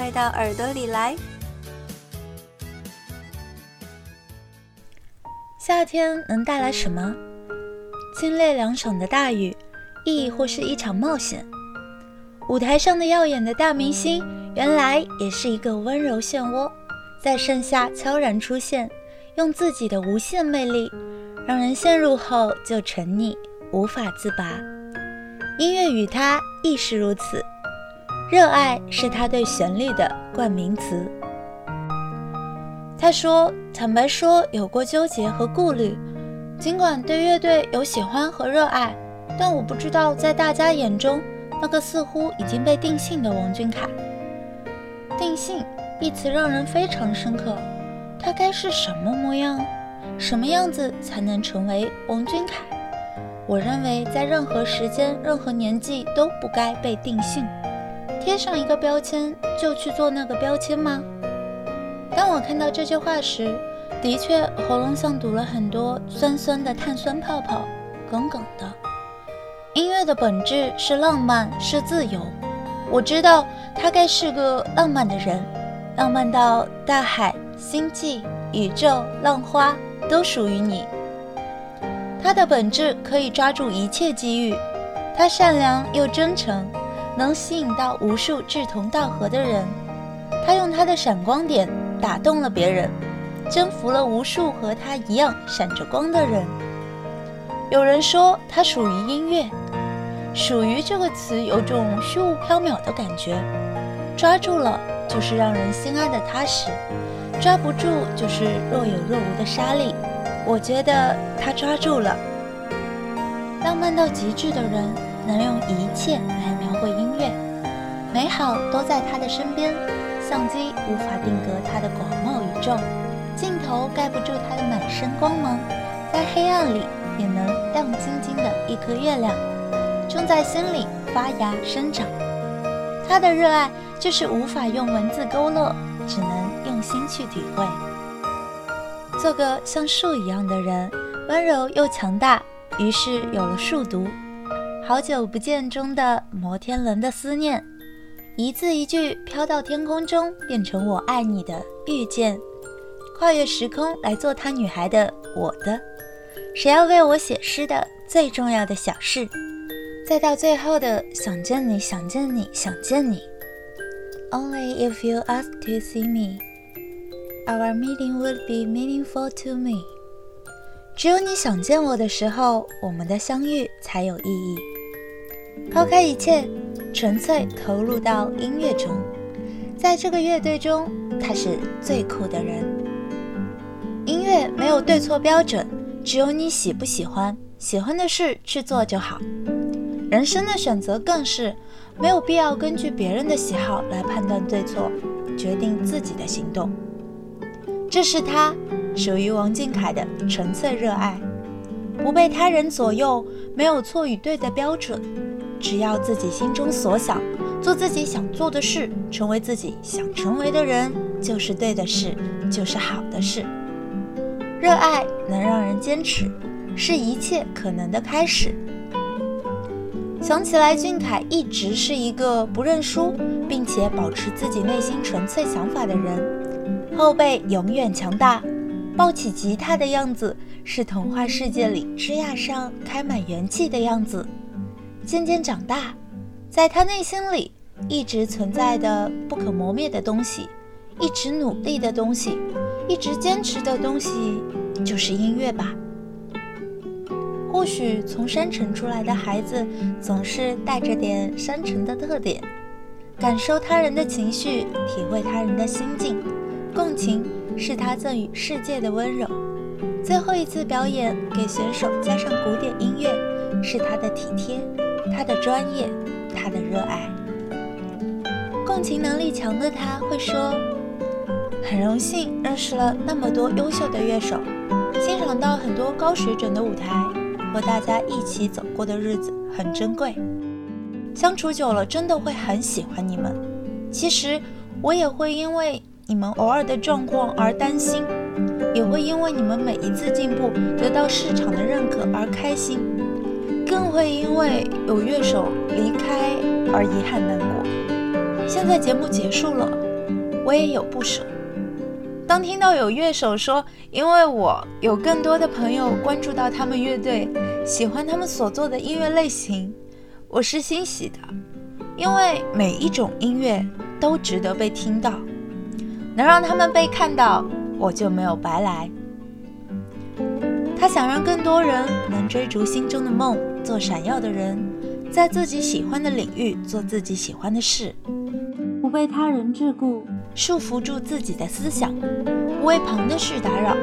快到耳朵里来！夏天能带来什么？清冽凉爽的大雨，亦或是一场冒险？舞台上的耀眼的大明星。原来也是一个温柔漩涡，在盛夏悄然出现，用自己的无限魅力，让人陷入后就沉溺，无法自拔。音乐与他亦是如此，热爱是他对旋律的冠名词。他说：“坦白说，有过纠结和顾虑，尽管对乐队有喜欢和热爱，但我不知道在大家眼中，那个似乎已经被定性的王俊凯。”定性一词让人非常深刻，他该是什么模样？什么样子才能成为王俊凯？我认为在任何时间、任何年纪都不该被定性，贴上一个标签就去做那个标签吗？当我看到这句话时，的确喉咙像堵了很多酸酸的碳酸泡泡，梗梗的。音乐的本质是浪漫，是自由。我知道他该是个浪漫的人，浪漫到大海、星际、宇宙、浪花都属于你。他的本质可以抓住一切机遇，他善良又真诚，能吸引到无数志同道合的人。他用他的闪光点打动了别人，征服了无数和他一样闪着光的人。有人说他属于音乐。属于这个词有种虚无缥缈的感觉，抓住了就是让人心安的踏实，抓不住就是若有若无的沙粒。我觉得他抓住了。浪漫到极致的人能用一切来描绘音乐，美好都在他的身边，相机无法定格他的广袤宇宙，镜头盖不住他的满身光芒，在黑暗里也能亮晶晶的一颗月亮。种在心里发芽生长，他的热爱就是无法用文字勾勒，只能用心去体会。做个像树一样的人，温柔又强大，于是有了树读。好久不见中的摩天轮的思念，一字一句飘到天空中，变成我爱你的遇见。跨越时空来做他女孩的我的，谁要为我写诗的最重要的小事。再到最后的想见你，想见你，想见你。Only if you ask to see me, our meeting would be meaningful to me。只有你想见我的时候，我们的相遇才有意义。抛开一切，纯粹投入到音乐中。在这个乐队中，他是最酷的人。音乐没有对错标准，只有你喜不喜欢，喜欢的事去做就好。人生的选择更是没有必要根据别人的喜好来判断对错，决定自己的行动。这是他属于王俊凯的纯粹热爱，不被他人左右，没有错与对的标准，只要自己心中所想，做自己想做的事，成为自己想成为的人，就是对的事，就是好的事。热爱能让人坚持，是一切可能的开始。想起来，俊凯一直是一个不认输，并且保持自己内心纯粹想法的人。后背永远强大，抱起吉他的样子是童话世界里枝桠上开满元气的样子。渐渐长大，在他内心里一直存在的不可磨灭的东西，一直努力的东西，一直坚持的东西，就是音乐吧。或许从山城出来的孩子总是带着点山城的特点，感受他人的情绪，体会他人的心境，共情是他赠予世界的温柔。最后一次表演给选手加上古典音乐，是他的体贴，他的专业，他的热爱。共情能力强的他会说：“很荣幸认识了那么多优秀的乐手，欣赏到很多高水准的舞台，和大家一起走过的日子很珍贵。相处久了，真的会很喜欢你们。其实我也会因为你们偶尔的状况而担心，也会因为你们每一次进步得到市场的认可而开心，更会因为有乐手离开而遗憾难过。现在节目结束了，我也有不舍。当听到有乐手说，因为我有更多的朋友关注到他们乐队，喜欢他们所做的音乐类型，我是欣喜的，因为每一种音乐都值得被听到，能让他们被看到，我就没有白来。他想让更多人能追逐心中的梦，做闪耀的人，在自己喜欢的领域做自己喜欢的事，不被他人桎梏。束缚住自己的思想，不为旁的事打扰，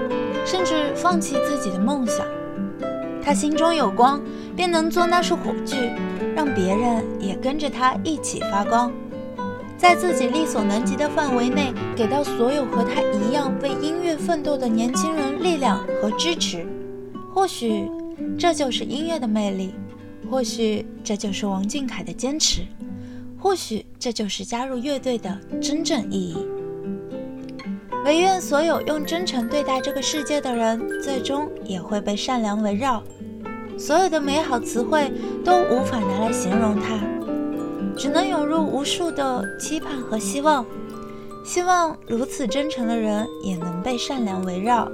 甚至放弃自己的梦想。他心中有光，便能做那束火炬，让别人也跟着他一起发光。在自己力所能及的范围内，给到所有和他一样为音乐奋斗的年轻人力量和支持。或许这就是音乐的魅力，或许这就是王俊凯的坚持。或许这就是加入乐队的真正意义。唯愿所有用真诚对待这个世界的人，最终也会被善良围绕。所有的美好词汇都无法拿来形容它，只能涌入无数的期盼和希望。希望如此真诚的人也能被善良围绕。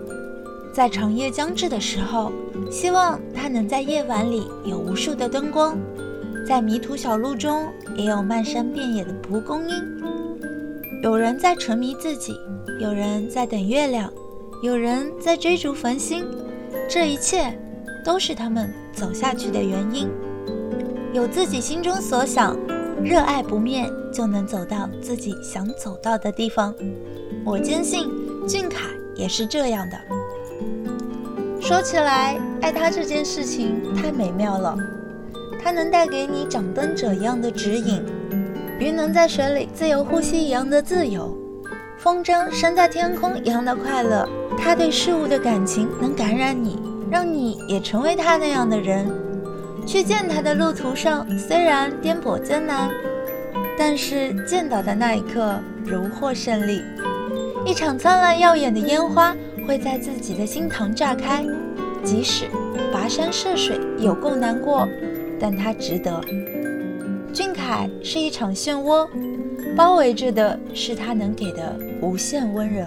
在长夜将至的时候，希望他能在夜晚里有无数的灯光。在迷途小路中，也有漫山遍野的蒲公英。有人在沉迷自己，有人在等月亮，有人在追逐繁星。这一切，都是他们走下去的原因。有自己心中所想，热爱不灭，就能走到自己想走到的地方。我坚信，俊凯也是这样的。说起来，爱他这件事情太美妙了。它能带给你掌灯者一样的指引，鱼能在水里自由呼吸一样的自由，风筝升在天空一样的快乐。他对事物的感情能感染你，让你也成为他那样的人。去见他的路途上虽然颠簸艰难，但是见到的那一刻如获胜利。一场灿烂耀眼的烟花会在自己的心膛炸开，即使跋山涉水有够难过。但它值得。俊凯是一场漩涡，包围着的是他能给的无限温柔。